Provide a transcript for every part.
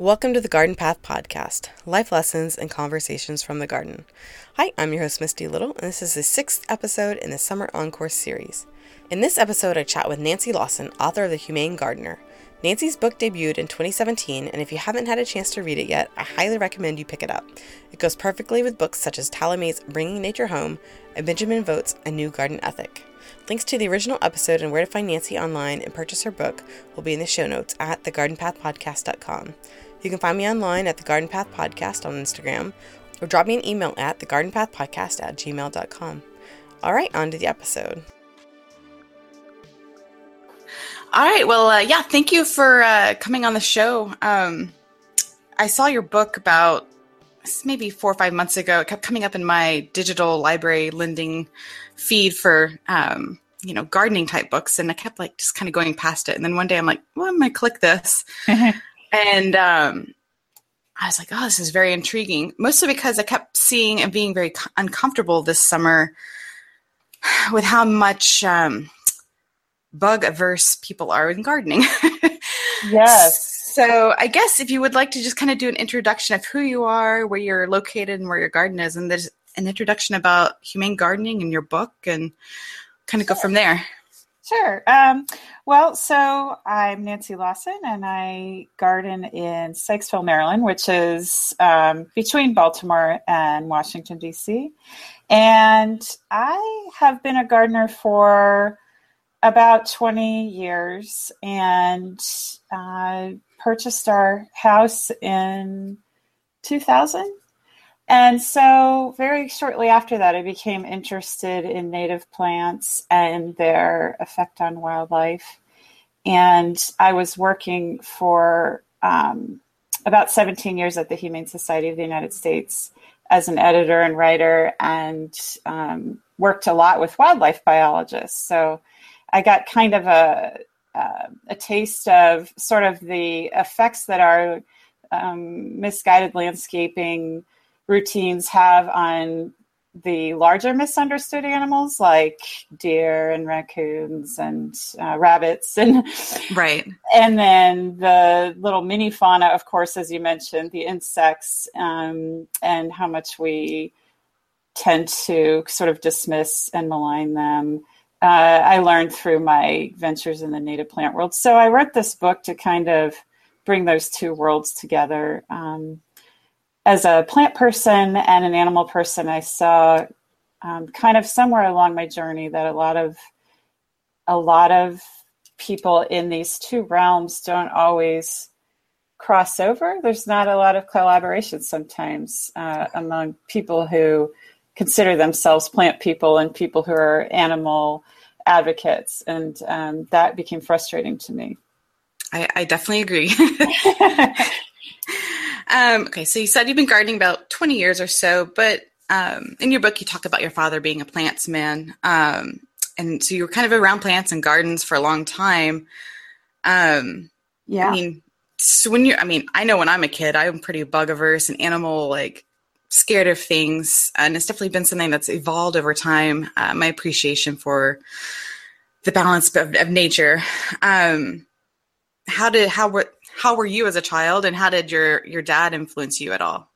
Welcome to the Garden Path Podcast, life lessons and conversations from the garden. Hi, I'm your host, Misty Little, and this is the sixth episode in the Summer Encore series. In this episode, I chat with Nancy Lawson, author of The Humane Gardener. Nancy's book debuted in 2017, and if you haven't had a chance to read it yet, I highly recommend you pick it up. It goes perfectly with books such as Tallamy's Bringing Nature Home and Benjamin Vogt's A New Garden Ethic. Links to the original episode and where to find Nancy online and purchase her book will be in the show notes at thegardenpathpodcast.com. You can find me online at the Garden Path Podcast on Instagram or drop me an email at thegardenpathpodcast at gmail.com. All right, on to the episode. All right, well, uh, yeah, thank you for uh, coming on the show. Um, I saw your book about maybe four or five months ago. It kept coming up in my digital library lending feed for um, you know gardening type books, and I kept like just kind of going past it. And then one day I'm like, well, I'm gonna click this, and um, I was like, oh, this is very intriguing. Mostly because I kept seeing and being very uncomfortable this summer with how much um, bug averse people are in gardening. yes. So I guess if you would like to just kind of do an introduction of who you are, where you're located, and where your garden is, and there's an introduction about humane gardening in your book, and kind of go from there. Sure. Um, well, so I'm Nancy Lawson, and I garden in Sykesville, Maryland, which is um, between Baltimore and Washington, D.C. And I have been a gardener for about 20 years and uh, purchased our house in 2000 and so, very shortly after that, I became interested in native plants and their effect on wildlife. And I was working for um, about 17 years at the Humane Society of the United States as an editor and writer, and um, worked a lot with wildlife biologists. So, I got kind of a, uh, a taste of sort of the effects that our um, misguided landscaping routines have on the larger misunderstood animals like deer and raccoons and uh, rabbits and right. and then the little mini fauna of course as you mentioned the insects um, and how much we tend to sort of dismiss and malign them. Uh, i learned through my ventures in the native plant world. So i wrote this book to kind of bring those two worlds together um, as a plant person and an animal person, I saw um, kind of somewhere along my journey that a lot of a lot of people in these two realms don't always cross over. There's not a lot of collaboration sometimes uh, among people who consider themselves plant people and people who are animal advocates, and um, that became frustrating to me. I, I definitely agree. Um, okay, so you said you've been gardening about 20 years or so, but um, in your book, you talk about your father being a plantsman. Um, and so you were kind of around plants and gardens for a long time. Um, yeah. I mean, so when you're, I mean, I know when I'm a kid, I'm pretty bug averse and animal, like, scared of things. And it's definitely been something that's evolved over time. Uh, my appreciation for the balance of, of nature. Um, how did, how were, how were you as a child and how did your your dad influence you at all?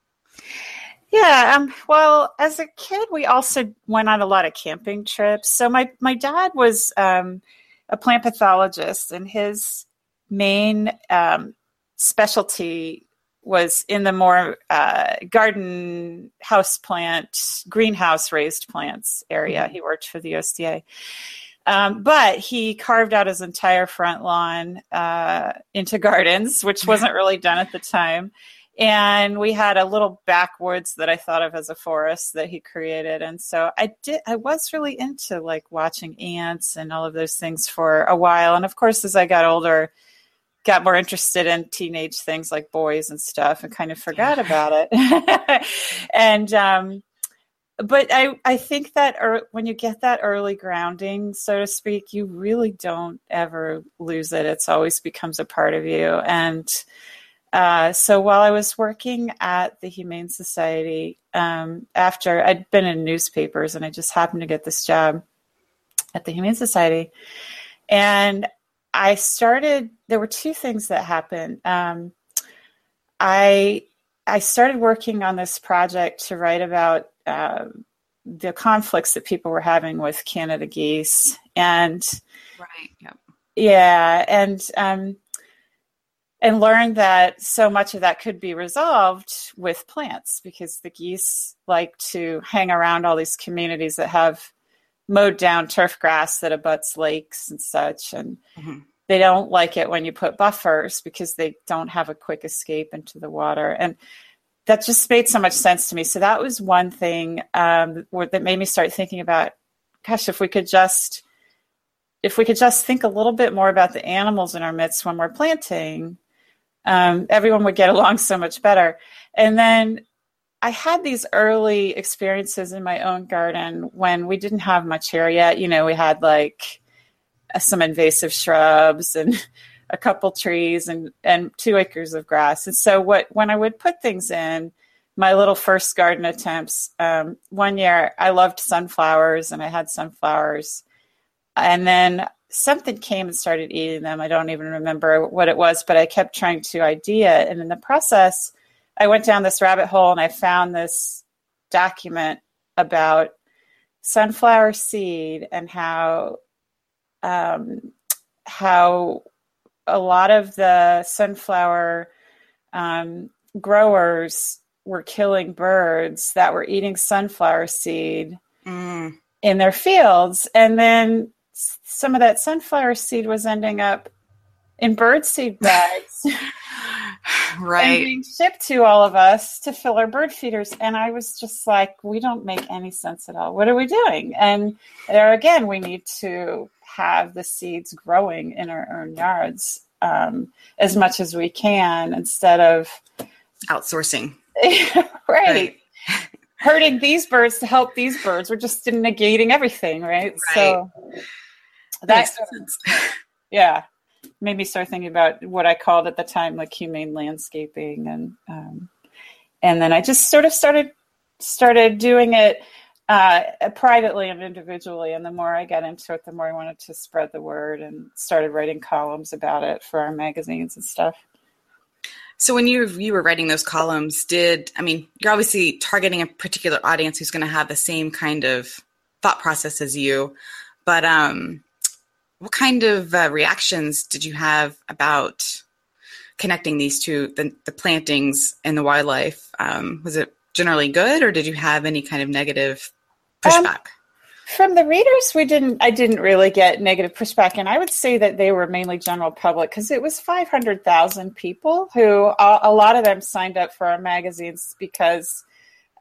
Yeah um, well as a kid we also went on a lot of camping trips. So my my dad was um, a plant pathologist and his main um, specialty was in the more uh, garden house plant greenhouse raised plants area. Mm-hmm. he worked for the usda um, but he carved out his entire front lawn uh, into gardens, which wasn't really done at the time. And we had a little backwoods that I thought of as a forest that he created. And so I did, I was really into like watching ants and all of those things for a while. And of course, as I got older, got more interested in teenage things like boys and stuff and kind of forgot about it. and, um, but I, I think that er, when you get that early grounding, so to speak, you really don't ever lose it. It's always becomes a part of you. And uh, so while I was working at the Humane Society, um, after I'd been in newspapers and I just happened to get this job at the Humane Society, and I started, there were two things that happened. Um, I I started working on this project to write about uh, the conflicts that people were having with Canada geese, and right, yep. yeah, and um, and learned that so much of that could be resolved with plants because the geese like to hang around all these communities that have mowed down turf grass that abuts lakes and such, and mm-hmm. they don't like it when you put buffers because they don't have a quick escape into the water and that just made so much sense to me. So that was one thing um, that made me start thinking about, gosh, if we could just if we could just think a little bit more about the animals in our midst when we're planting, um, everyone would get along so much better. And then I had these early experiences in my own garden when we didn't have much here yet. You know, we had like some invasive shrubs and a couple trees and and two acres of grass. And so what when I would put things in my little first garden attempts, um, one year I loved sunflowers and I had sunflowers, and then something came and started eating them. I don't even remember what it was, but I kept trying to idea, and in the process, I went down this rabbit hole and I found this document about sunflower seed and how um, how a lot of the sunflower um, growers were killing birds that were eating sunflower seed mm. in their fields. And then some of that sunflower seed was ending up in bird seed bags. right. And being shipped to all of us to fill our bird feeders. And I was just like, we don't make any sense at all. What are we doing? And there again, we need to have the seeds growing in our own yards um, as much as we can instead of outsourcing. right. right. Hurting these birds to help these birds. We're just negating everything, right? right. So that yeah made me start thinking about what I called at the time like humane landscaping and um, and then I just sort of started started doing it uh, privately and individually. And the more I got into it, the more I wanted to spread the word and started writing columns about it for our magazines and stuff. So when you you were writing those columns, did I mean you're obviously targeting a particular audience who's going to have the same kind of thought process as you, but um, what kind of uh, reactions did you have about connecting these two the, the plantings and the wildlife? Um, was it generally good, or did you have any kind of negative pushback? Um, from the readers, we didn't. I didn't really get negative pushback, and I would say that they were mainly general public because it was five hundred thousand people who a, a, lot of them signed up for our magazines because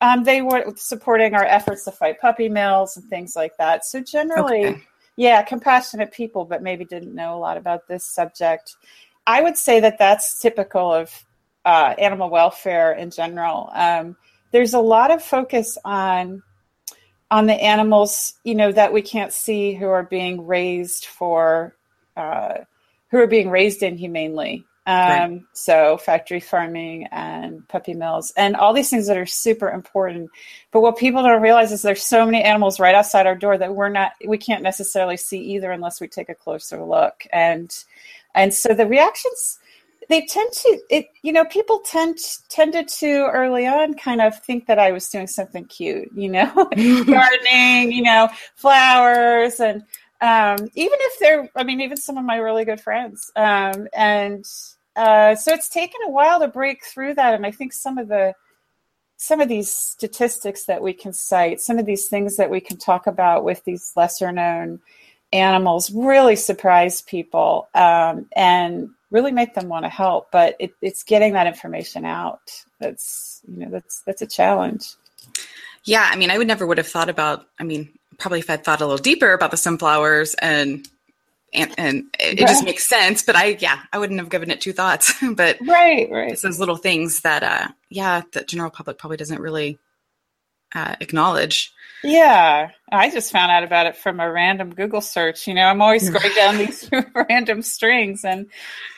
um, they were supporting our efforts to fight puppy mills and things like that. So generally, okay. yeah, compassionate people, but maybe didn't know a lot about this subject. I would say that that's typical of uh, animal welfare in general. Um, there's a lot of focus on on the animals, you know, that we can't see who are being raised for, uh, who are being raised inhumanely. Um, right. So factory farming and puppy mills and all these things that are super important. But what people don't realize is there's so many animals right outside our door that we're not, we can't necessarily see either unless we take a closer look. And, and so the reactions, they tend to it you know people tend tended to early on kind of think that i was doing something cute you know gardening you know flowers and um, even if they're i mean even some of my really good friends um, and uh, so it's taken a while to break through that. And i think some of the some of these statistics that we can cite some of these things that we can talk about with these lesser known animals really surprise people um, and really make them want to help. But it, it's getting that information out. That's you know that's that's a challenge. Yeah, I mean, I would never would have thought about. I mean, probably if I'd thought a little deeper about the sunflowers and and, and it, it, just makes sense. But I, yeah, I wouldn't have given it two thoughts. but right, right, it's those little things that, uh, yeah, the general public probably doesn't really uh, acknowledge. Yeah, I just found out about it from a random Google search. You know, I'm always going down these random strings, and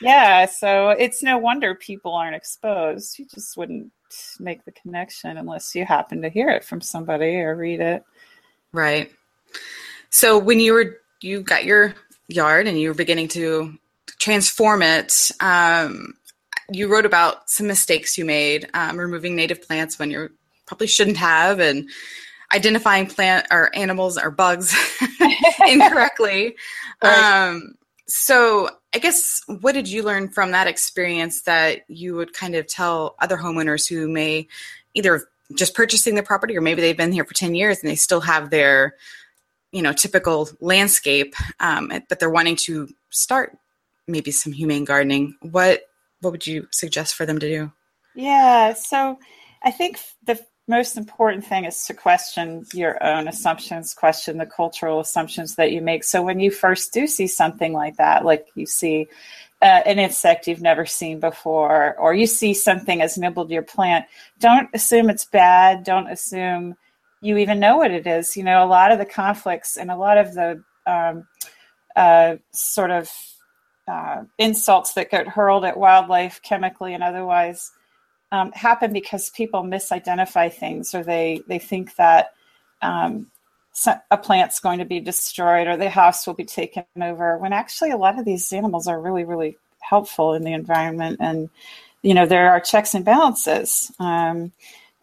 yeah, so it's no wonder people aren't exposed. You just wouldn't make the connection unless you happen to hear it from somebody or read it. Right. So when you were you got your yard and you were beginning to transform it, um, you wrote about some mistakes you made um, removing native plants when you probably shouldn't have, and identifying plant or animals or bugs incorrectly. Right. Um, so, I guess what did you learn from that experience that you would kind of tell other homeowners who may either just purchasing the property or maybe they've been here for 10 years and they still have their you know typical landscape um, but they're wanting to start maybe some humane gardening what what would you suggest for them to do yeah so i think the most important thing is to question your own assumptions question the cultural assumptions that you make so when you first do see something like that like you see uh, an insect you've never seen before, or you see something has nibbled your plant, don't assume it's bad. Don't assume you even know what it is. You know, a lot of the conflicts and a lot of the um, uh, sort of uh, insults that get hurled at wildlife chemically and otherwise um, happen because people misidentify things or they, they think that um, a plant's going to be destroyed or the house will be taken over when actually a lot of these animals are really really helpful in the environment and you know there are checks and balances. Um,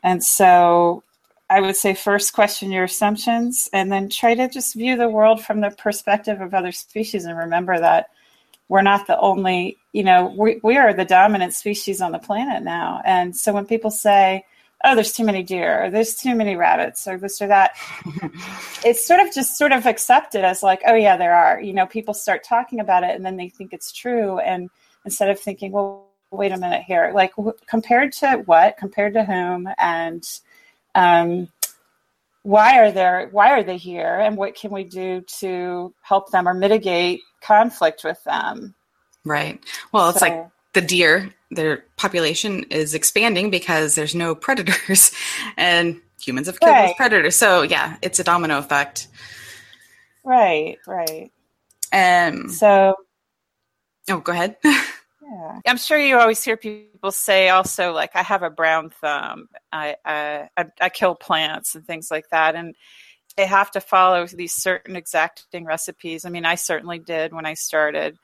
and so i would say first question your assumptions and then try to just view the world from the perspective of other species and remember that we're not the only you know we, we are the dominant species on the planet now and so when people say oh, there's too many deer, or there's too many rabbits, or this or that. it's sort of just sort of accepted as like, oh yeah, there are. You know, people start talking about it, and then they think it's true, and instead of thinking, well, wait a minute here, like compared to what, compared to whom, and um, why are there, why are they here, and what can we do to help them or mitigate conflict with them? Right. Well, it's so, like the deer, their population is expanding because there's no predators and humans have killed right. those predators. So yeah, it's a domino effect. Right, right. Um so Oh, go ahead. yeah. I'm sure you always hear people say also like I have a brown thumb. I I I, kill plants and things like that and they have to follow these certain exacting recipes. I mean, I certainly did when I started.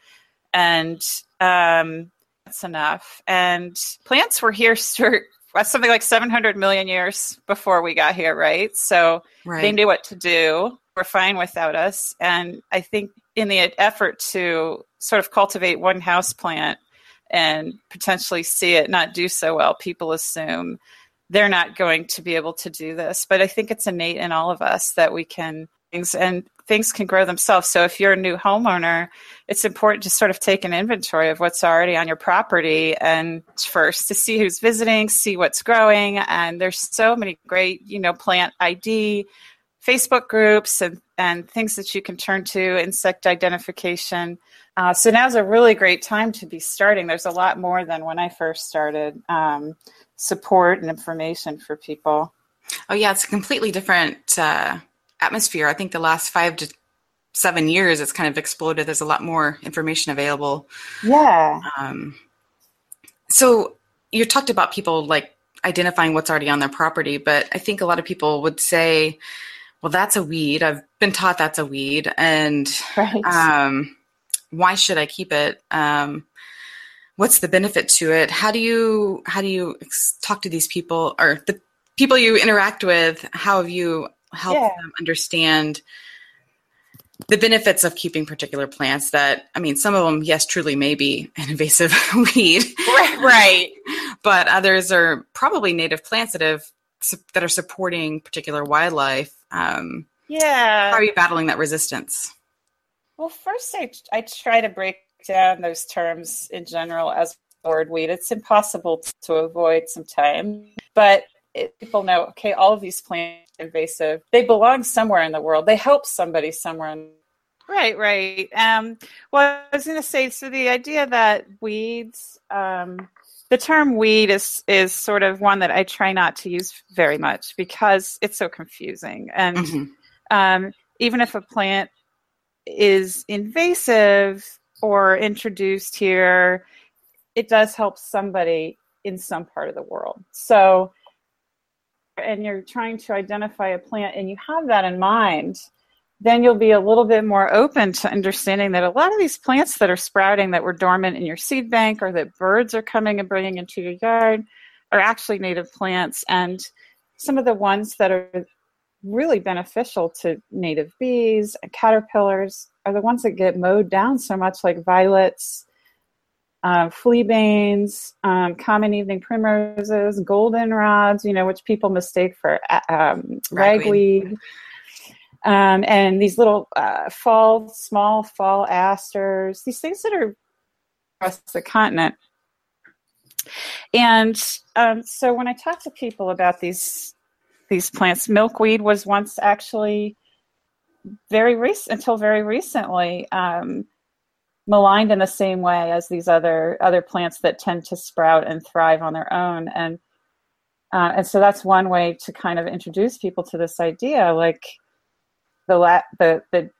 And um that's enough. And plants were here for something like 700 million years before we got here, right? So right. they knew what to do. We're fine without us. And I think in the effort to sort of cultivate one house plant and potentially see it not do so well, people assume they're not going to be able to do this. But I think it's innate in all of us that we can things and things can grow themselves. So if you're a new homeowner, it's important to sort of take an inventory of what's already on your property and first to see who's visiting, see what's growing. And there's so many great, you know, plant ID, Facebook groups and, and things that you can turn to, insect identification. Uh, so now's a really great time to be starting. There's a lot more than when I first started um, support and information for people. Oh yeah, it's a completely different uh, atmosphere. I think the last five to seven years, it's kind of exploded. There's a lot more information available. Yeah. Um, so you talked about people like identifying what's already on their property, but I think a lot of people would say, well, that's a weed. I've been taught that's a weed. And right. um, why should I keep it? Um, what's the benefit to it? How do you, how do you talk to these people or the people you interact with? How have you helped yeah. them understand the benefits of keeping particular plants that i mean some of them yes truly may be an invasive weed right, right but others are probably native plants that have that are supporting particular wildlife um, yeah how are you battling that resistance well first I, I try to break down those terms in general as word weed it's impossible to avoid sometimes but it, people know okay all of these plants invasive. They belong somewhere in the world. They help somebody somewhere. In- right, right. Um, well, I was going to say, so the idea that weeds, um, the term weed is is sort of one that I try not to use very much because it's so confusing. And mm-hmm. um, even if a plant is invasive or introduced here, it does help somebody in some part of the world. So and you're trying to identify a plant and you have that in mind, then you'll be a little bit more open to understanding that a lot of these plants that are sprouting that were dormant in your seed bank or that birds are coming and bringing into your yard are actually native plants. And some of the ones that are really beneficial to native bees and caterpillars are the ones that get mowed down so much, like violets, uh, fleabanes, um, common evening primroses, goldenrods, you know, which people mistake for um, ragweed. ragweed um, and these little uh, fall, small fall asters, these things that are across the continent. And um, so when I talk to people about these these plants, milkweed was once actually very recent until very recently um, maligned in the same way as these other other plants that tend to sprout and thrive on their own. And uh, and so that's one way to kind of introduce people to this idea like the la- the, the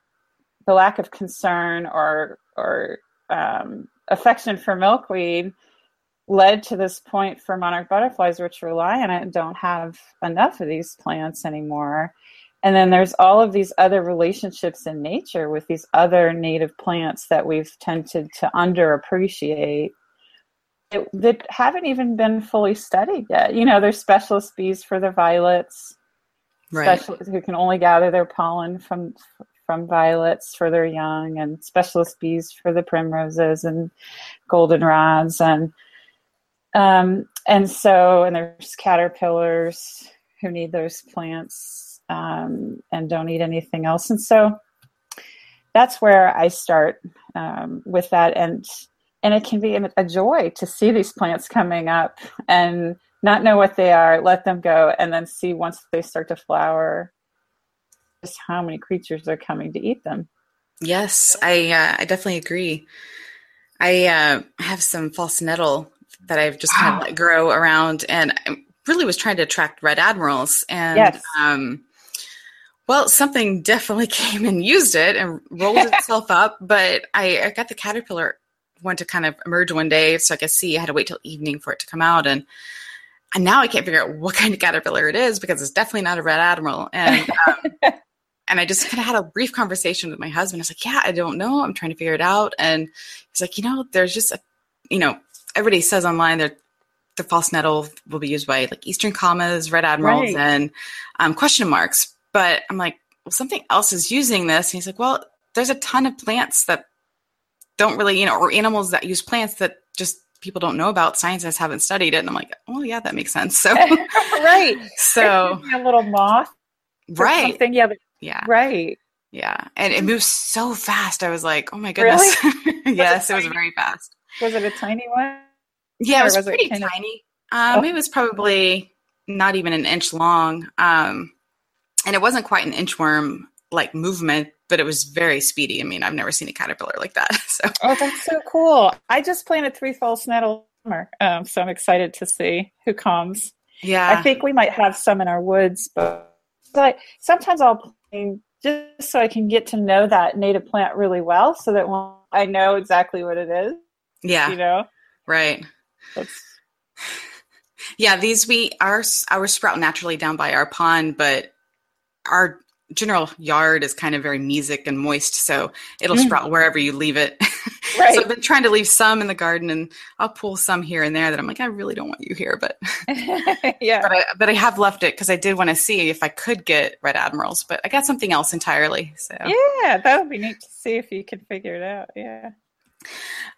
the lack of concern or or um, affection for milkweed led to this point for monarch butterflies, which rely on it and don't have enough of these plants anymore. And then there's all of these other relationships in nature with these other native plants that we've tended to underappreciate that haven't even been fully studied yet. You know, there's specialist bees for the violets, right. who can only gather their pollen from from violets for their young, and specialist bees for the primroses and goldenrods, and um, and so and there's caterpillars who need those plants um, and don't eat anything else, and so that's where I start um, with that, and and it can be a joy to see these plants coming up and not know what they are, let them go, and then see once they start to flower just how many creatures are coming to eat them. Yes, I uh, I definitely agree. I uh, have some false nettle that I've just kind of let grow around, and I really was trying to attract red admirals, and yes. um, well, something definitely came and used it and rolled itself up. But I, I got the caterpillar one to kind of emerge one day, so I could see. I had to wait till evening for it to come out, and and now I can't figure out what kind of caterpillar it is because it's definitely not a red admiral. And um, and I just kind of had a brief conversation with my husband. I was like, "Yeah, I don't know. I'm trying to figure it out." And he's like, "You know, there's just a, you know, everybody says online that the false nettle will be used by like eastern commas, red admirals, right. and um, question marks." But I'm like, well, something else is using this. And he's like, "Well, there's a ton of plants that don't really, you know, or animals that use plants that just people don't know about. Scientists haven't studied it. And I'm like, oh yeah, that makes sense. So right. So a little moth. Right. Something. Yeah. Yeah. Right. Yeah. And it moves so fast. I was like, oh my goodness. Really? yes, it, was very fast. Was it a tiny one? Yeah, it was, was pretty it tiny. Of... Um, oh. It was probably not even an inch long. Um, and it wasn't quite an inchworm like movement, but it was very speedy. I mean, I've never seen a caterpillar like that. So oh, that's so cool! I just planted three false nettle um, so I'm excited to see who comes. Yeah, I think we might have some in our woods, but, sometimes I'll plant just so I can get to know that native plant really well, so that I know exactly what it is. Yeah, you know, right. That's yeah. These we our our sprout naturally down by our pond, but our general yard is kind of very mesic and moist, so it'll mm. sprout wherever you leave it. Right. so I've been trying to leave some in the garden, and I'll pull some here and there that I'm like, I really don't want you here, but yeah. But I, but I have left it because I did want to see if I could get red admirals, but I got something else entirely. So yeah, that would be neat to see if you can figure it out. Yeah.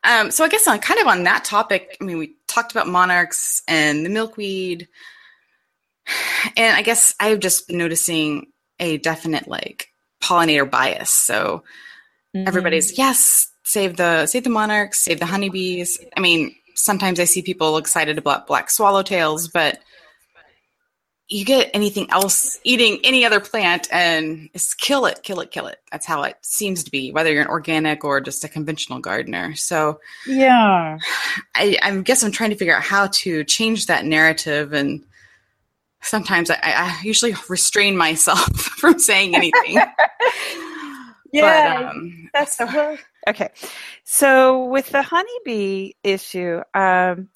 Um, so I guess on kind of on that topic, I mean, we talked about monarchs and the milkweed, and I guess I've just been noticing a definite like pollinator bias. So mm-hmm. everybody's yes, save the save the monarchs, save the honeybees. I mean, sometimes I see people excited about black swallowtails, but you get anything else eating any other plant and it's kill it, kill it, kill it. That's how it seems to be, whether you're an organic or just a conventional gardener. So yeah, I, I guess I'm trying to figure out how to change that narrative and sometimes I, I usually restrain myself from saying anything. yeah, but, um, that's so. Okay, so with the honeybee issue, um,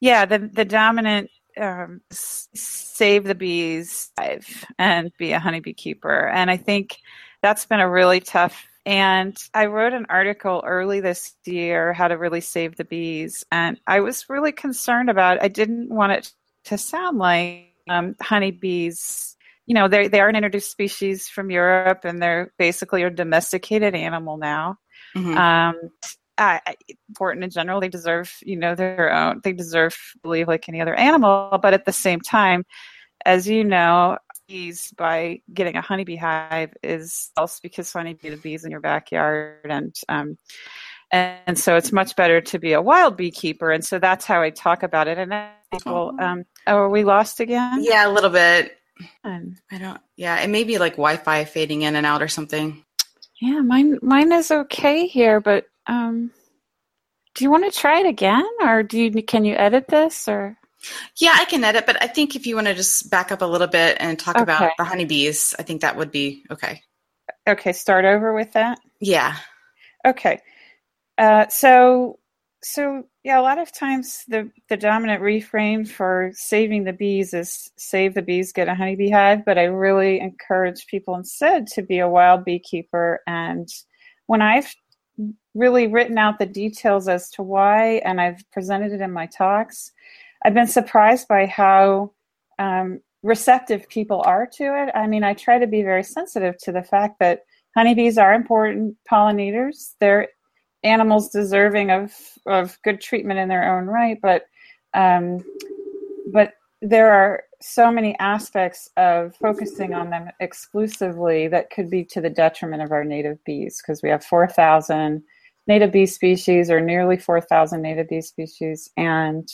yeah, the the dominant um, save the bees and be a honeybee keeper, and I think that's been a really tough and I wrote an article early this year, How to Really Save the Bees. And I was really concerned about I didn't want it to sound like um, honeybees, you know, they they are an introduced species from Europe and they're basically a domesticated animal now. Mm-hmm. Um, uh, important in general. They deserve, you know, their own. They deserve, believe, like any other animal. But at the same time, as you know, bees by getting a honeybee hive is also because honeybee the bees in your backyard and um, and so it's much better to be a wild beekeeper and so that's how i talk about it and I think, well oh. um, oh are we lost again yeah a little bit um, i don't yeah it may be like wi-fi fading in and out or something yeah mine mine is okay here but um do you want to try it again or do you can you edit this or yeah, I can edit, but I think if you want to just back up a little bit and talk okay. about the honeybees, I think that would be okay. Okay, start over with that. Yeah. Okay. Uh, so, so yeah, a lot of times the the dominant refrain for saving the bees is "save the bees, get a honeybee hive." But I really encourage people instead to be a wild beekeeper. And when I've really written out the details as to why, and I've presented it in my talks, I've been surprised by how um, receptive people are to it. I mean, I try to be very sensitive to the fact that honeybees are important pollinators. They're animals deserving of, of good treatment in their own right, but um, but there are so many aspects of focusing on them exclusively that could be to the detriment of our native bees because we have 4,000 native bee species or nearly 4,000 native bee species and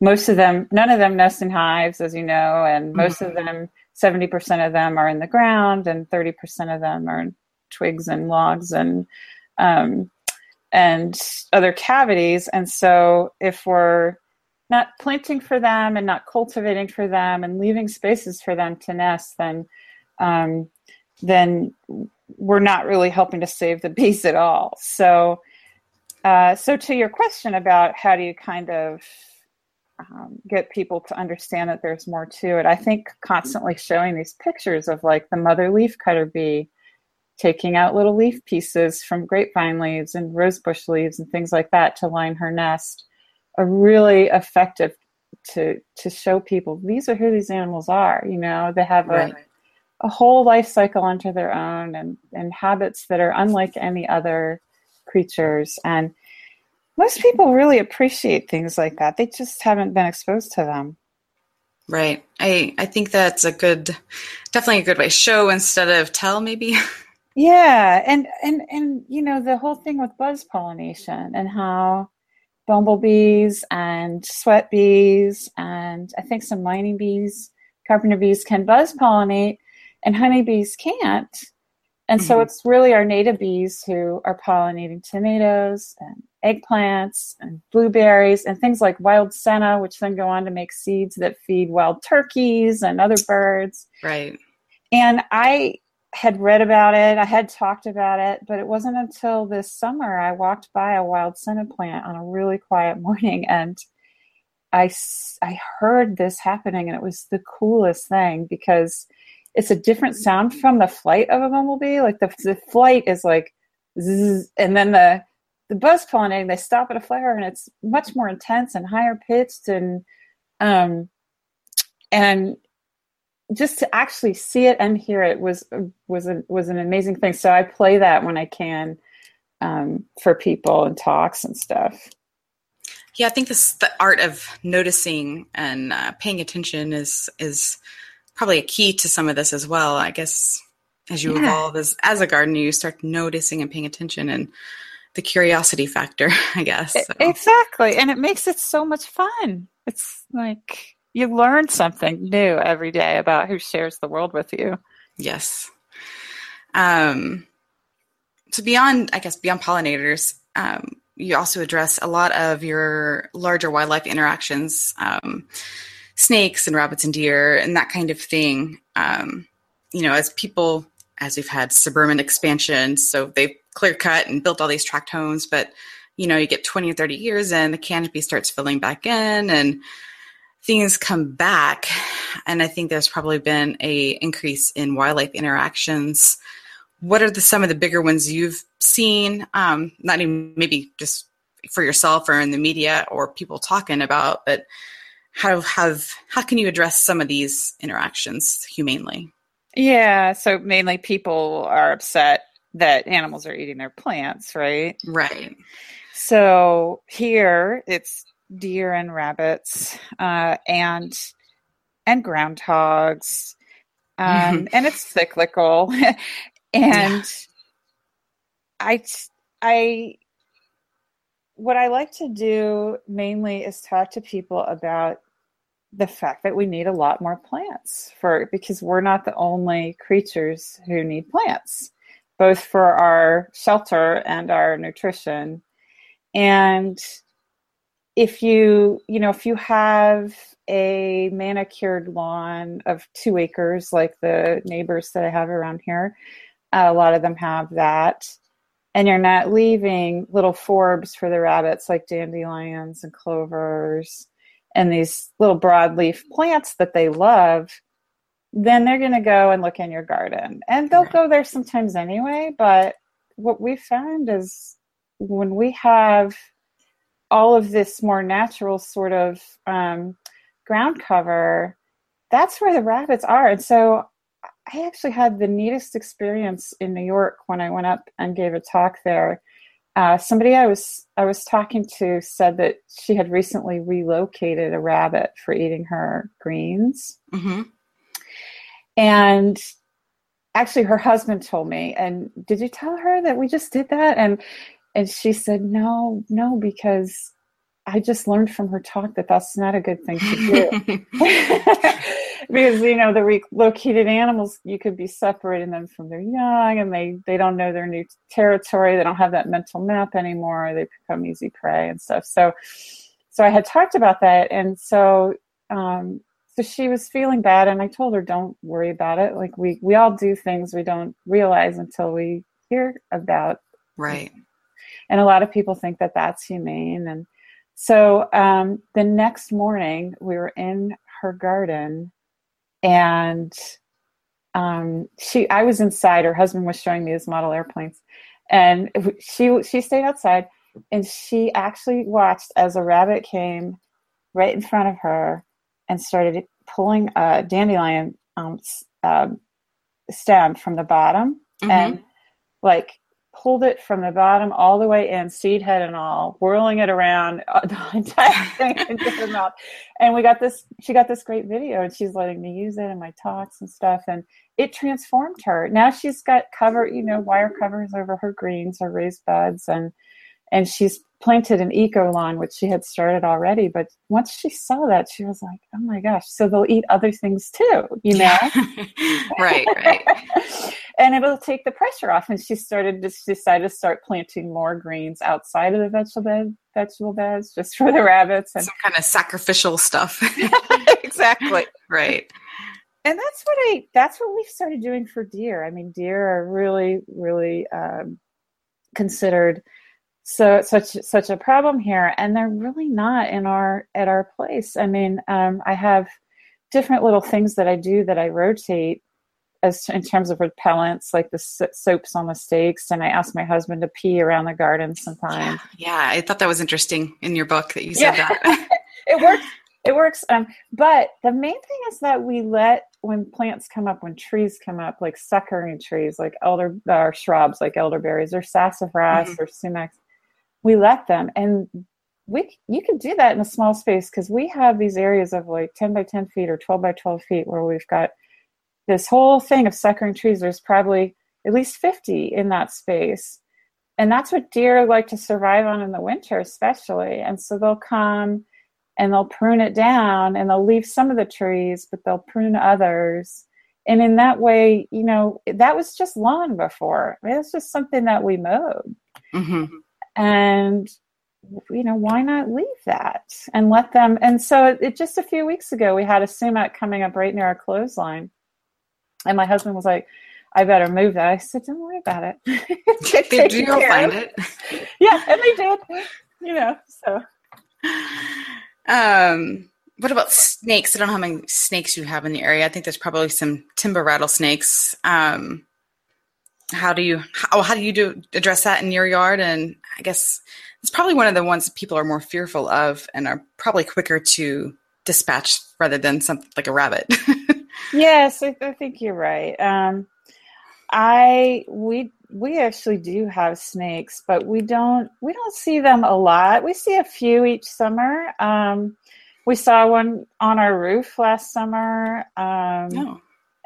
most of them, none of them nest in hives, as you know, and most mm-hmm. of them, 70% of them are in the ground, and 30% of them are in twigs and logs and um, and other cavities. And so, if we're not planting for them and not cultivating for them and leaving spaces for them to nest, then um, then we're not really helping to save the bees at all. So, uh, so to your question about how do you kind of um, get people to understand that there's more to it. I think constantly showing these pictures of like the mother leafcutter bee taking out little leaf pieces from grapevine leaves and rosebush leaves and things like that to line her nest are really effective to to show people these are who these animals are. You know, they have a a whole life cycle onto their own and and habits that are unlike any other creatures and most people really appreciate things like that. They just haven't been exposed to them. Right. I I think that's a good definitely a good way. Show instead of tell maybe. Yeah, and and and you know the whole thing with buzz pollination and how bumblebees and sweat bees and I think some mining bees, carpenter bees can buzz pollinate and honeybees can't. And mm-hmm. so it's really our native bees who are pollinating tomatoes and eggplants and blueberries and things like wild senna, which then go on to make seeds that feed wild turkeys and other birds. Right. And I had read about it, I had talked about it, but it wasn't until this summer I walked by a wild senna plant on a really quiet morning and I, I heard this happening and it was the coolest thing because it's a different sound from the flight of a bumblebee. Like the, the flight is like, zzz, and then the the buzz pollinating, they stop at a flower and it's much more intense and higher pitched and um and just to actually see it and hear it was was a, was an amazing thing. So I play that when I can um, for people and talks and stuff. Yeah, I think this the art of noticing and uh, paying attention is is probably a key to some of this as well. I guess as you yeah. evolve as as a gardener, you start noticing and paying attention and the curiosity factor, I guess. So. Exactly. And it makes it so much fun. It's like you learn something new every day about who shares the world with you. Yes. Um, so beyond, I guess, beyond pollinators, um, you also address a lot of your larger wildlife interactions, um, snakes and rabbits and deer and that kind of thing. Um, you know, as people, as we've had suburban expansion, so they've clear cut and built all these tract homes, but you know, you get 20 or 30 years and the canopy starts filling back in and things come back. And I think there's probably been a increase in wildlife interactions what are the some of the bigger ones you've seen? Um, not even maybe just for yourself or in the media or people talking about, but how have how can you address some of these interactions humanely? Yeah, so mainly people are upset that animals are eating their plants, right? Right. So here it's deer and rabbits, uh, and and groundhogs, um, and it's cyclical. and yeah. I, I, what I like to do mainly is talk to people about the fact that we need a lot more plants for because we're not the only creatures who need plants both for our shelter and our nutrition. And if you you know if you have a manicured lawn of two acres like the neighbors that i have around here a lot of them have that and you're not leaving little forbs for the rabbits like dandelions and clovers and these little broadleaf plants that they love, then they're going to go and look in your garden. And they'll go there sometimes anyway. But what we found is when we have all of this more natural sort of um, ground cover, that's where the rabbits are. And so I actually had the neatest experience in New York when I went up and gave a talk there uh, somebody I was I was talking to said that she had recently relocated a rabbit for eating her greens, mm-hmm. and actually her husband told me. And did you tell her that we just did that? And and she said no, no, because I just learned from her talk that that's not a good thing to do. because, you know, the relocated animals, you could be separating them from their young and they, they don't know their new territory. They don't have that mental map anymore. They become easy prey and stuff. So, so I had talked about that. And so, um, so she was feeling bad and I told her, don't worry about it. Like we, we all do things we don't realize until we hear about. Right. And a lot of people think that that's humane and, so um, the next morning, we were in her garden, and um, she I was inside. Her husband was showing me his model airplanes, and she she stayed outside, and she actually watched as a rabbit came right in front of her and started pulling a dandelion um, uh, stem from the bottom mm-hmm. and like pulled it from the bottom all the way in, seed head and all, whirling it around uh, the entire thing into her mouth. And we got this, she got this great video and she's letting me use it in my talks and stuff. And it transformed her. Now she's got cover, you know, wire covers over her greens, her raised beds, and and she's planted an eco lawn, which she had started already. But once she saw that, she was like, "Oh my gosh!" So they'll eat other things too, you know? right, right. and it'll take the pressure off. And she started to decide to start planting more greens outside of the vegetable bed, vegetable beds, just for the rabbits and some kind of sacrificial stuff. exactly. Right. And that's what I. That's what we've started doing for deer. I mean, deer are really, really um, considered so such such a problem here and they're really not in our at our place i mean um, i have different little things that i do that i rotate as in terms of repellents like the soaps on the stakes and i ask my husband to pee around the garden sometimes yeah, yeah i thought that was interesting in your book that you said yeah. that it works it works um, but the main thing is that we let when plants come up when trees come up like suckering trees like elder or shrubs like elderberries or sassafras mm-hmm. or sumacs we let them. And we you can do that in a small space because we have these areas of like 10 by 10 feet or 12 by 12 feet where we've got this whole thing of suckering trees. There's probably at least 50 in that space. And that's what deer like to survive on in the winter especially. And so they'll come and they'll prune it down and they'll leave some of the trees but they'll prune others. And in that way you know that was just lawn before. It was just something that we mowed. Mm-hmm and you know why not leave that and let them and so it, it, just a few weeks ago we had a sumac coming up right near our clothesline. And my husband was like i better move that. I said don't worry about it. Did you find it. Yeah and they did you know so. Um what about snakes? I don't know how many snakes you have in the area. I think there's probably some timber rattlesnakes. Um how do you how, how do you do address that in your yard? And I guess it's probably one of the ones people are more fearful of and are probably quicker to dispatch rather than something like a rabbit. yes, I, I, think you're right. Um, I we we actually do have snakes, but we don't we don't see them a lot. We see a few each summer. Um, we saw one on our roof last summer. Um, oh.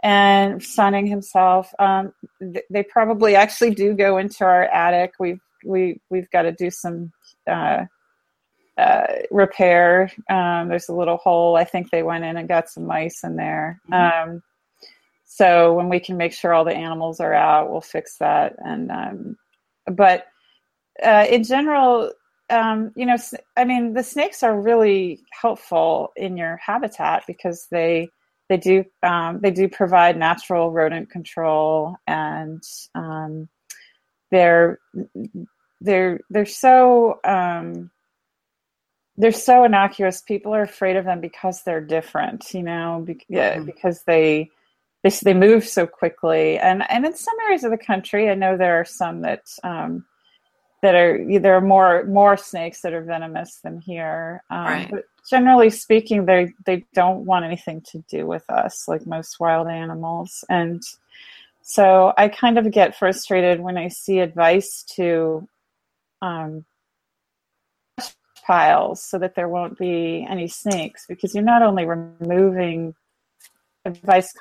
And sunning himself. Um, th- they probably actually do go into our attic. We've we we've got to do some uh, uh, repair. Um, there's a little hole. I think they went in and got some mice in there. Mm-hmm. Um, so when we can make sure all the animals are out, we'll fix that. And um, but uh, in general, um, you know, I mean, the snakes are really helpful in your habitat because they they do um, they do provide natural rodent control and um, they're they're they're so um, they're so innocuous. People are afraid of them because they're different, you know, be- mm-hmm. because they they they move so quickly, and and in some areas of the country, I know there are some that um, that are there are more more snakes that are venomous than here. Um, right. But generally speaking, they they don't want anything to do with us, like most wild animals, and so I kind of get frustrated when I see advice to um, piles so that there won't be any snakes because you're not only removing advice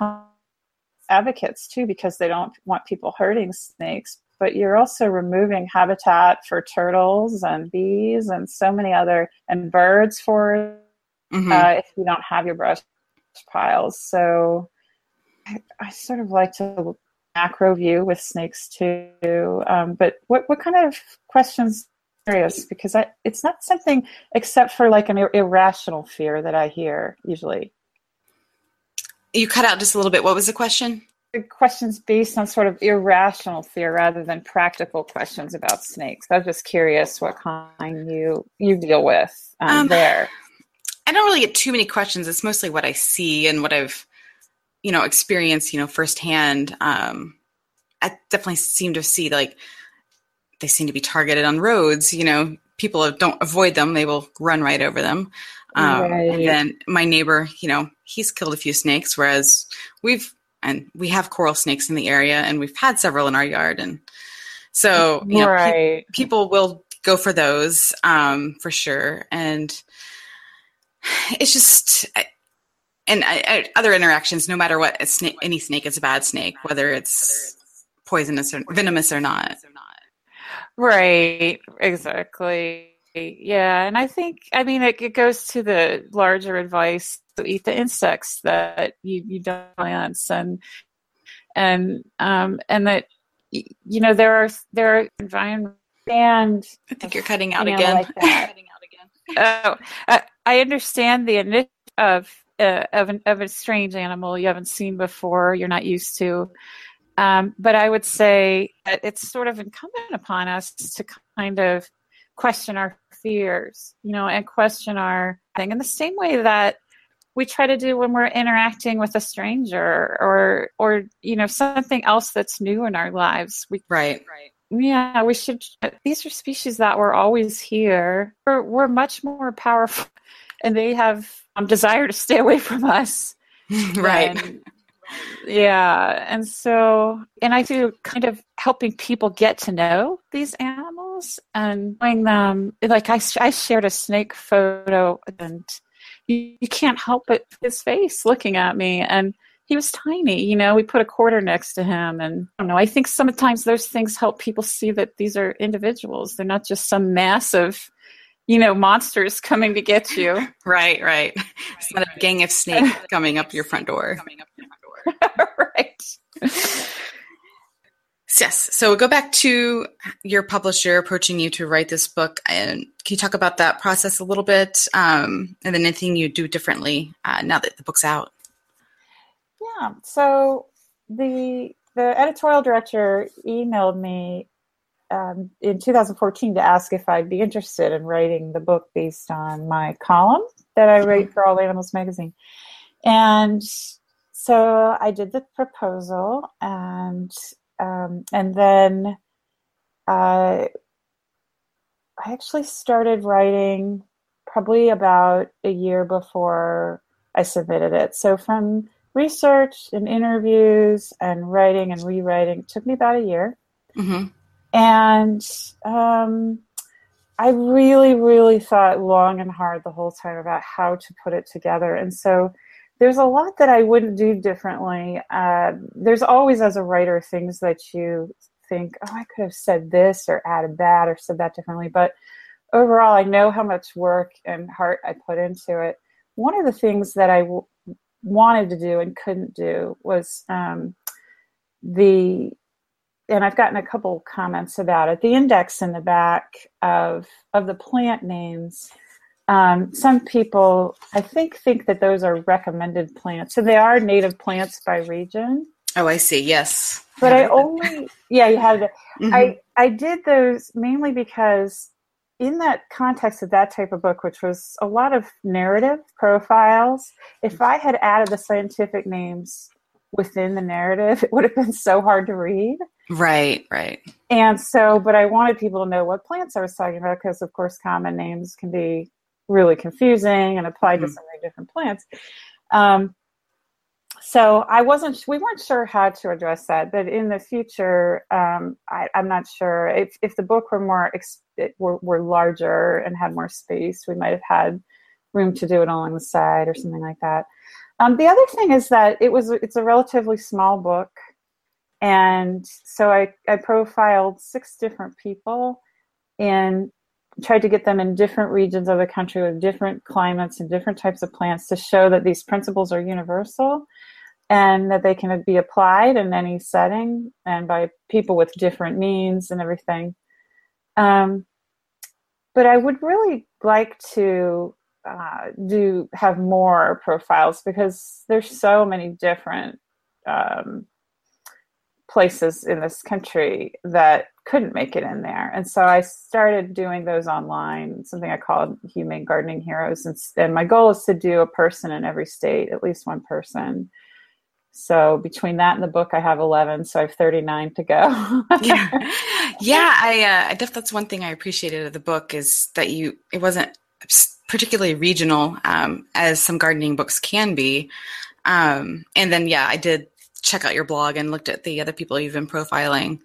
advocates too because they don't want people hurting snakes but you're also removing habitat for turtles and bees and so many other and birds for mm-hmm. uh, if you don't have your brush piles so I, I, sort of like to macro view with snakes too um, but what, what kind of questions curious because I, it's not something except for like an ir- irrational fear that I hear usually you cut out just a little bit. What was the question? The questions based on sort of irrational fear rather than practical questions about snakes. I was just curious what kind you you deal with um, um, there. I don't really get too many questions. It's mostly what I see and what I've, you know, experienced, you know, firsthand. Um, I definitely seem to see like they seem to be targeted on roads. You know, people don't avoid them; they will run right over them. Um, right. And then my neighbor, you know, he's killed a few snakes, whereas we've and we have coral snakes in the area, and we've had several in our yard, and so you know, right. pe- people will go for those um, for sure, and it's just. and I, I, other interactions, no matter what, snake, any snake is a bad snake, whether it's poisonous or venomous or not. Right, exactly. Yeah, and I think I mean it, it goes to the larger advice to eat the insects that you you don't plants and and um and that you know there are there are environment and I think you're cutting out again. Like cutting out again. oh, I, I understand the initiative of uh, of an, of a strange animal you haven't seen before, you're not used to. Um, but I would say that it's sort of incumbent upon us to kind of question our fears, you know, and question our thing in the same way that we try to do when we're interacting with a stranger or or you know something else that's new in our lives. We, right, right. Yeah, we should. These are species that were always here. We're, we're much more powerful, and they have um, desire to stay away from us. right. And, yeah, and so, and I do kind of helping people get to know these animals and knowing them. Like I, I shared a snake photo, and you, you can't help but his face looking at me, and he was tiny. You know, we put a quarter next to him, and I don't know. I think sometimes those things help people see that these are individuals. They're not just some massive you know, monsters coming to get you. Right, right. It's not a gang of snakes coming up your front door. right. Yes. So go back to your publisher approaching you to write this book. And can you talk about that process a little bit? Um, and then anything you do differently uh, now that the book's out? Yeah. So the the editorial director emailed me um, in 2014 to ask if I'd be interested in writing the book based on my column that I write for All Animals magazine. And so I did the proposal, and um, and then uh, I actually started writing probably about a year before I submitted it. So from research and interviews and writing and rewriting took me about a year. Mm-hmm. And um, I really, really thought long and hard the whole time about how to put it together. And so there's a lot that I wouldn't do differently. Uh, there's always, as a writer, things that you think, oh, I could have said this or added that or said that differently. But overall, I know how much work and heart I put into it. One of the things that I w- wanted to do and couldn't do was um, the and I've gotten a couple comments about it. The index in the back of of the plant names. Um, some people, I think, think that those are recommended plants, so they are native plants by region. Oh, I see. Yes, but I, I only yeah, you had it. Mm-hmm. I I did those mainly because in that context of that type of book, which was a lot of narrative profiles, if I had added the scientific names within the narrative, it would have been so hard to read. Right, right. And so, but I wanted people to know what plants I was talking about because, of course, common names can be really confusing and applied mm-hmm. to so many different plants. Um, so I wasn't, we weren't sure how to address that, but in the future, um, I, am not sure if, if the book were more, were, were larger and had more space, we might have had room to do it along the side or something like that. Um, the other thing is that it was, it's a relatively small book. And so I, I profiled six different people and tried to get them in different regions of the country with different climates and different types of plants to show that these principles are universal and that they can be applied in any setting and by people with different means and everything. Um, but I would really like to uh, do have more profiles because there's so many different um, places in this country that couldn't make it in there. And so I started doing those online, something I called Humane Gardening Heroes. And, and my goal is to do a person in every state, at least one person. So between that and the book, I have 11, so I have 39 to go. yeah. yeah, I, uh, I that's one thing I appreciated of the book is that you, it wasn't particularly regional, um, as some gardening books can be. Um, and then, yeah, I did check out your blog and looked at the other people you've been profiling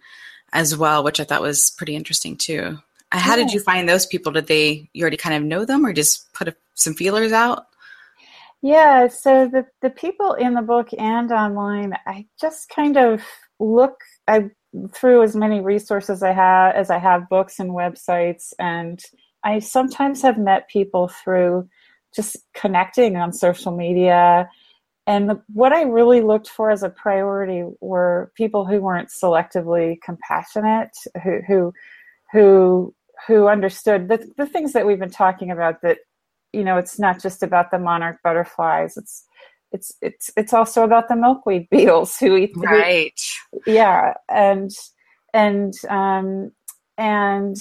as well, which I thought was pretty interesting too. Uh, how did you find those people? Did they you already kind of know them, or just put a, some feelers out? Yeah, so the the people in the book and online, I just kind of look I through as many resources I have as I have books and websites, and I sometimes have met people through just connecting on social media and the, what I really looked for as a priority were people who weren't selectively compassionate, who who who, who understood the, the things that we've been talking about. That you know, it's not just about the monarch butterflies. It's it's it's it's also about the milkweed beetles who eat the, right. yeah, and and um, and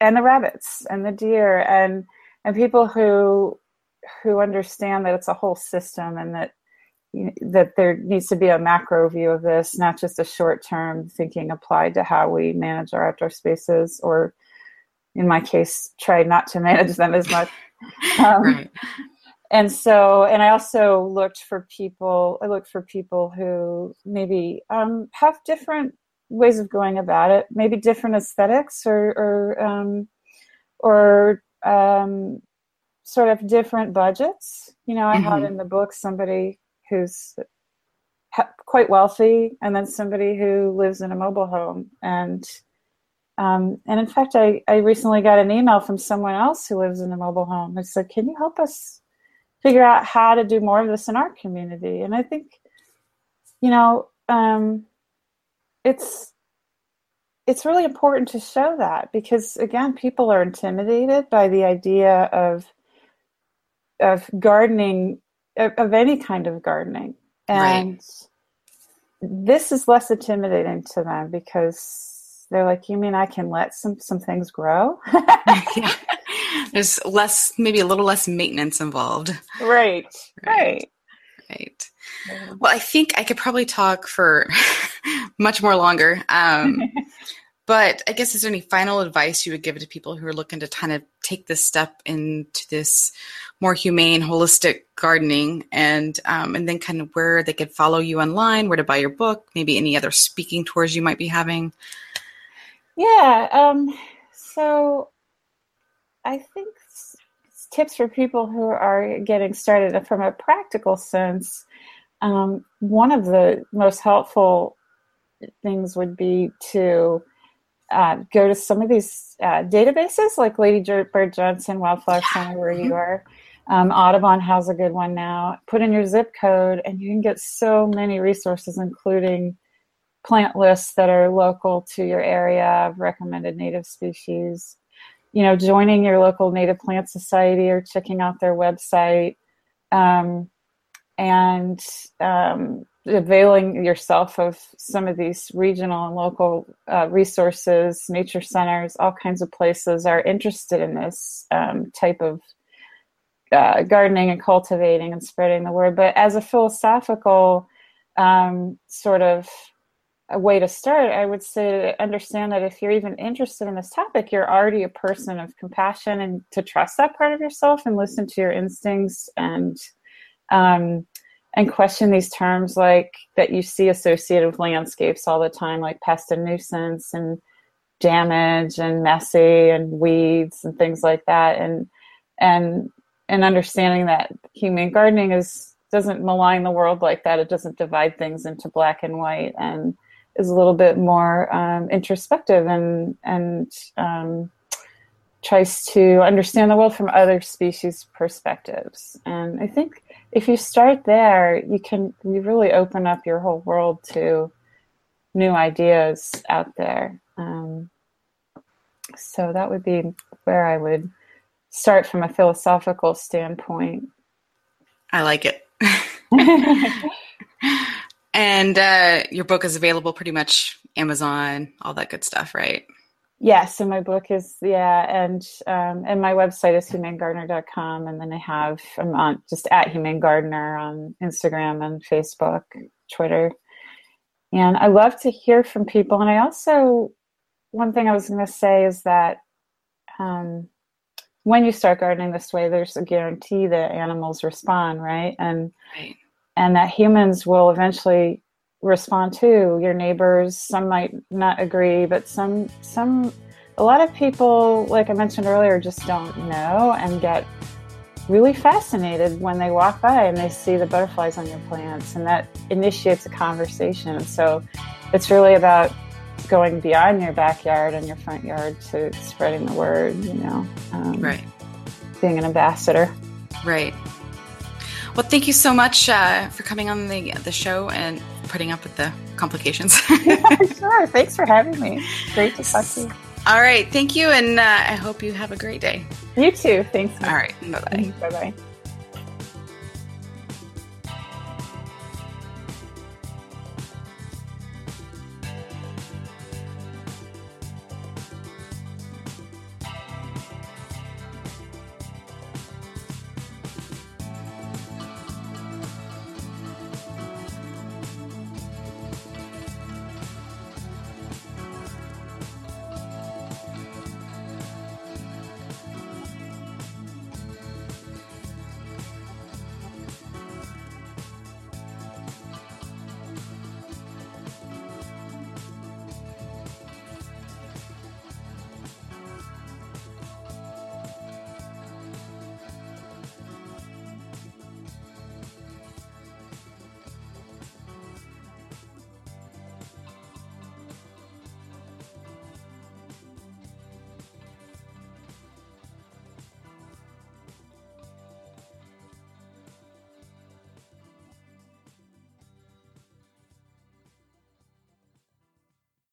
and the rabbits and the deer and and people who who understand that it's a whole system and that you know, that there needs to be a macro view of this, not just a short term thinking applied to how we manage our outdoor spaces, or in my case, try not to manage them as much. Um, right. And so, and I also looked for people. I looked for people who maybe um, have different ways of going about it, maybe different aesthetics, or or um, or um, sort of different budgets. You know, I mm-hmm. had in the book somebody who's quite wealthy and then somebody who lives in a mobile home and um, and in fact I, I recently got an email from someone else who lives in a mobile home that said can you help us figure out how to do more of this in our community and i think you know um, it's it's really important to show that because again people are intimidated by the idea of of gardening of, of any kind of gardening. And right. this is less intimidating to them because they're like you mean i can let some some things grow? Yeah. there's less maybe a little less maintenance involved. Right. Right. Right. Well, I think I could probably talk for much more longer. Um, but I guess is there any final advice you would give to people who are looking to kind of take this step into this more humane, holistic gardening, and um, and then kind of where they could follow you online, where to buy your book, maybe any other speaking tours you might be having? Yeah. Um, so I think tips for people who are getting started from a practical sense. Um, one of the most helpful things would be to uh, go to some of these uh, databases like Lady Bird Johnson Wildflower Center, where you mm-hmm. are. Um, Audubon has a good one now. Put in your zip code, and you can get so many resources, including plant lists that are local to your area of recommended native species. You know, joining your local native plant society or checking out their website. Um, and um, availing yourself of some of these regional and local uh, resources, nature centers, all kinds of places are interested in this um, type of uh, gardening and cultivating and spreading the word. But as a philosophical um, sort of a way to start, I would say understand that if you're even interested in this topic, you're already a person of compassion and to trust that part of yourself and listen to your instincts and um, and question these terms like that you see associated with landscapes all the time, like pest and nuisance and damage and messy and weeds and things like that. And and and understanding that humane gardening is doesn't malign the world like that. It doesn't divide things into black and white and is a little bit more um, introspective and and um, tries to understand the world from other species perspectives. And I think if you start there, you can you really open up your whole world to new ideas out there. Um, so that would be where I would start from a philosophical standpoint. I like it. and uh, your book is available pretty much Amazon, all that good stuff, right? Yes, and my book is yeah, and um, and my website is humanegardener.com, and then I have I'm on just at Humane Gardener on Instagram and Facebook, Twitter, and I love to hear from people. And I also one thing I was going to say is that um, when you start gardening this way, there's a guarantee that animals respond, right? And right. and that humans will eventually respond to. Your neighbors some might not agree but some some a lot of people like i mentioned earlier just don't know and get really fascinated when they walk by and they see the butterflies on your plants and that initiates a conversation. So it's really about going beyond your backyard and your front yard to spreading the word you know um, right. being an ambassador. Right. Well, thank you so much uh, for coming on the the show and putting up with the complications. yeah, sure. Thanks for having me. Great to talk to you. All right. Thank you. And uh, I hope you have a great day. You too. Thanks. All right. Bye bye. Bye bye.